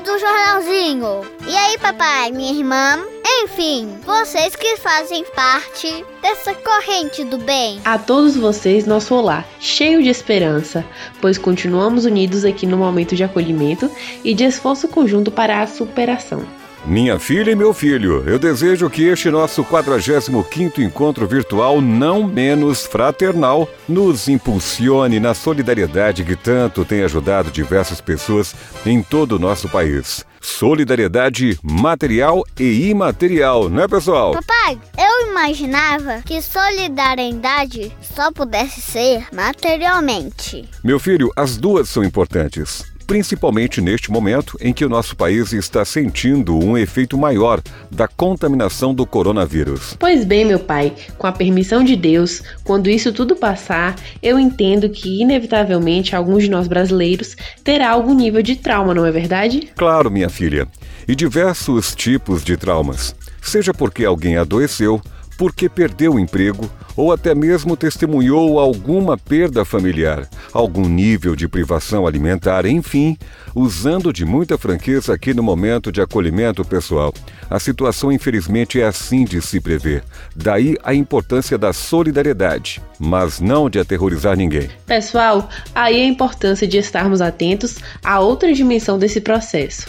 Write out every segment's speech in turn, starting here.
do jornalzinho. E aí, papai, minha irmã? Enfim, vocês que fazem parte dessa corrente do bem. A todos vocês, nosso olá, cheio de esperança, pois continuamos unidos aqui no momento de acolhimento e de esforço conjunto para a superação. Minha filha e meu filho, eu desejo que este nosso 45º encontro virtual, não menos fraternal, nos impulsione na solidariedade que tanto tem ajudado diversas pessoas em todo o nosso país. Solidariedade material e imaterial, né, pessoal? Papai, eu imaginava que solidariedade só pudesse ser materialmente. Meu filho, as duas são importantes principalmente neste momento em que o nosso país está sentindo um efeito maior da contaminação do coronavírus. Pois bem, meu pai, com a permissão de Deus, quando isso tudo passar, eu entendo que inevitavelmente alguns de nós brasileiros terá algum nível de trauma, não é verdade? Claro, minha filha. E diversos tipos de traumas. Seja porque alguém adoeceu, porque perdeu o emprego ou até mesmo testemunhou alguma perda familiar, algum nível de privação alimentar, enfim, usando de muita franqueza aqui no momento de acolhimento pessoal. A situação, infelizmente, é assim de se prever. Daí a importância da solidariedade, mas não de aterrorizar ninguém. Pessoal, aí a importância de estarmos atentos a outra dimensão desse processo: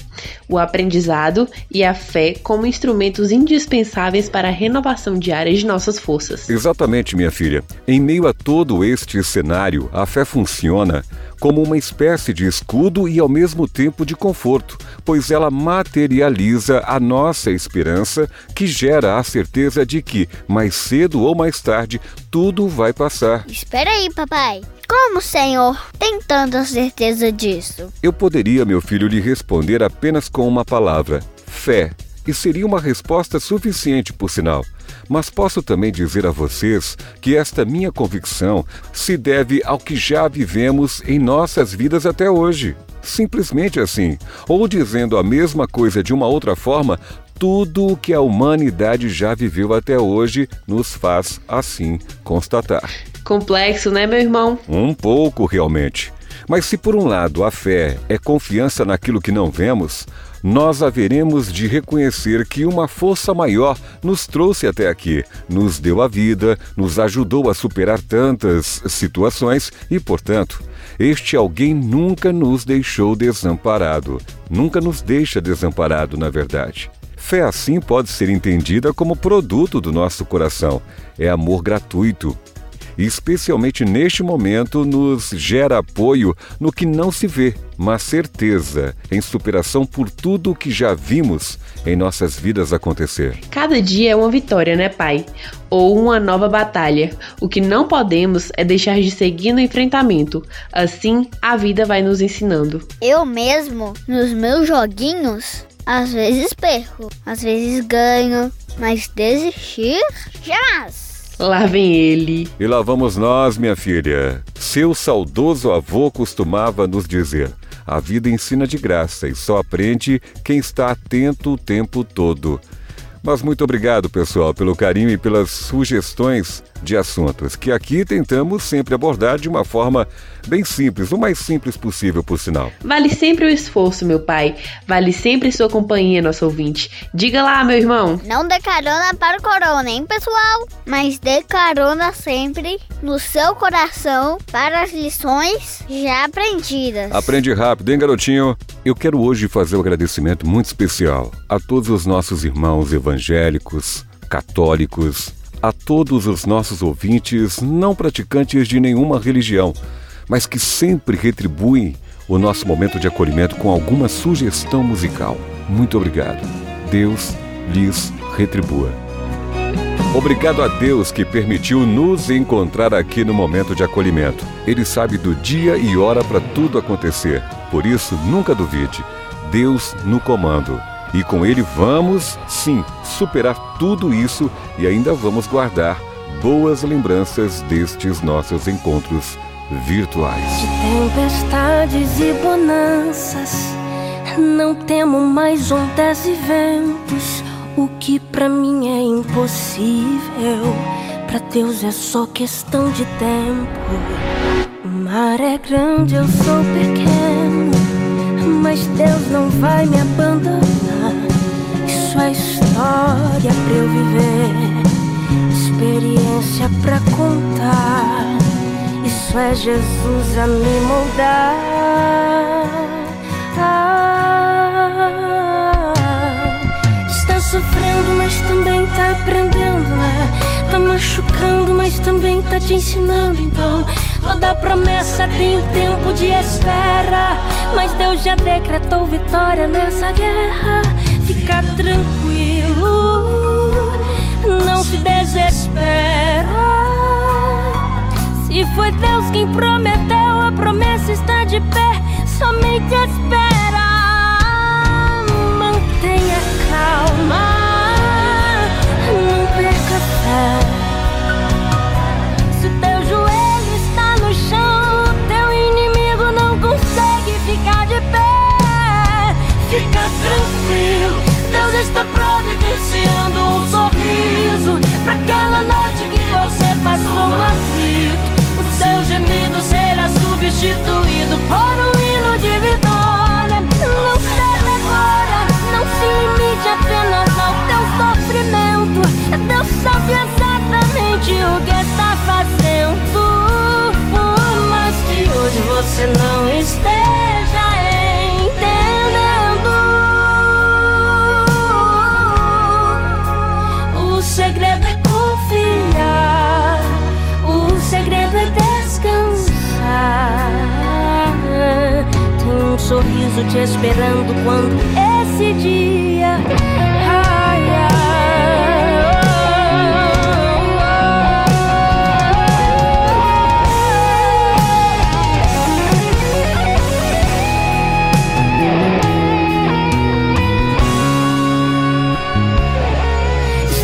o aprendizado e a fé como instrumentos indispensáveis para a renovação diária de nossas forças. Exatamente minha filha. Em meio a todo este cenário, a fé funciona como uma espécie de escudo e ao mesmo tempo de conforto, pois ela materializa a nossa esperança, que gera a certeza de que, mais cedo ou mais tarde, tudo vai passar. Espera aí, papai. Como o senhor tem tanta certeza disso? Eu poderia, meu filho, lhe responder apenas com uma palavra: fé. E seria uma resposta suficiente, por sinal. Mas posso também dizer a vocês que esta minha convicção se deve ao que já vivemos em nossas vidas até hoje. Simplesmente assim. Ou dizendo a mesma coisa de uma outra forma, tudo o que a humanidade já viveu até hoje nos faz assim constatar. Complexo, né, meu irmão? Um pouco, realmente. Mas se por um lado a fé é confiança naquilo que não vemos, nós haveremos de reconhecer que uma força maior nos trouxe até aqui, nos deu a vida, nos ajudou a superar tantas situações e, portanto, este alguém nunca nos deixou desamparado. Nunca nos deixa desamparado, na verdade. Fé assim pode ser entendida como produto do nosso coração. É amor gratuito, especialmente neste momento nos gera apoio no que não se vê, mas certeza em superação por tudo o que já vimos em nossas vidas acontecer. Cada dia é uma vitória, né, pai? Ou uma nova batalha. O que não podemos é deixar de seguir no enfrentamento. Assim, a vida vai nos ensinando. Eu mesmo, nos meus joguinhos, às vezes perco, às vezes ganho, mas desistir jamais. Lá vem ele. E lá vamos nós, minha filha. Seu saudoso avô costumava nos dizer: a vida ensina de graça e só aprende quem está atento o tempo todo. Mas muito obrigado, pessoal, pelo carinho e pelas sugestões de assuntos que aqui tentamos sempre abordar de uma forma bem simples, o mais simples possível, por sinal. Vale sempre o esforço, meu pai. Vale sempre sua companhia, nosso ouvinte. Diga lá, meu irmão. Não dê carona para o corona, hein, pessoal? Mas dê carona sempre no seu coração para as lições já aprendidas. Aprende rápido, hein, garotinho? Eu quero hoje fazer um agradecimento muito especial a todos os nossos irmãos evangélicos, católicos, a todos os nossos ouvintes não praticantes de nenhuma religião, mas que sempre retribuem o nosso momento de acolhimento com alguma sugestão musical. Muito obrigado. Deus lhes retribua. Obrigado a Deus que permitiu nos encontrar aqui no momento de acolhimento. Ele sabe do dia e hora para tudo acontecer. Por isso, nunca duvide. Deus no comando. E com ele vamos, sim, superar tudo isso e ainda vamos guardar boas lembranças destes nossos encontros virtuais. De tempestades e bonanças, não temo mais ondas e ventos. O que para mim é impossível, para Deus é só questão de tempo. O mar é grande, eu sou pequeno mas Deus não vai me abandonar. História pra eu viver, experiência pra contar. Isso é Jesus a me moldar. Ah, está sofrendo, mas também tá aprendendo, né? Tá machucando, mas também tá te ensinando, então. Toda promessa tem um tempo de espera. Mas Deus já decretou vitória nessa guerra. Fica tranquilo, não se desespera. Se foi Deus quem prometeu, a promessa está de pé. Somente espera. Você não esteja entendendo. O segredo é confiar. O segredo é descansar. Tem um sorriso te esperando quando esse dia.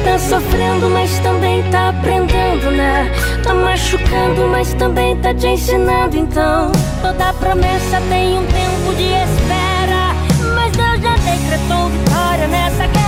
Está sofrendo, mas também tá aprendendo, né? Tá machucando, mas também tá te ensinando. Então, toda promessa tem um tempo de espera. Mas Deus já decretou vitória nessa guerra.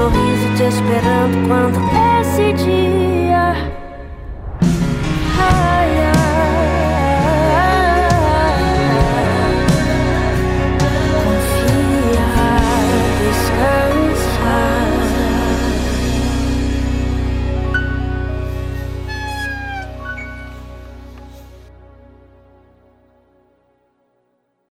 Sorriso te esperando quando esse dia.